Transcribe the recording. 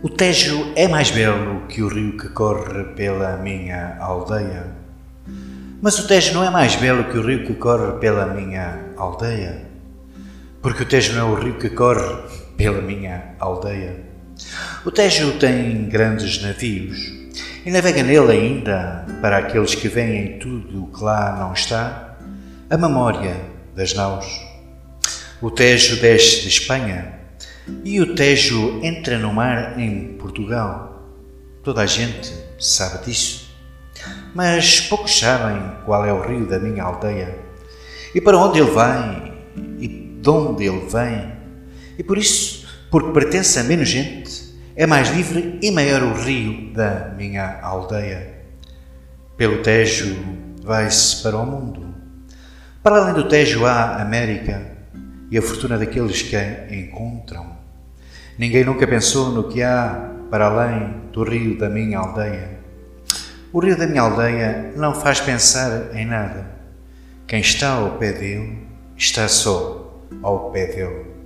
O Tejo é mais belo que o rio que corre pela minha aldeia. Mas o Tejo não é mais belo que o rio que corre pela minha aldeia. Porque o Tejo não é o rio que corre pela minha aldeia. O Tejo tem grandes navios e navega nele ainda, para aqueles que veem em tudo o que lá não está, a memória das naus. O Tejo desce de Espanha e o Tejo entra no mar em Portugal. Toda a gente sabe disso. Mas poucos sabem qual é o rio da minha aldeia e para onde ele vai e de onde ele vem. E por isso, porque pertence a menos gente, é mais livre e maior o rio da minha aldeia. Pelo Tejo vai-se para o mundo. Para além do Tejo há América e a fortuna daqueles que a encontram. Ninguém nunca pensou no que há para além do rio da minha aldeia. O rio da minha aldeia não faz pensar em nada. Quem está ao pé dele está só ao pé dele.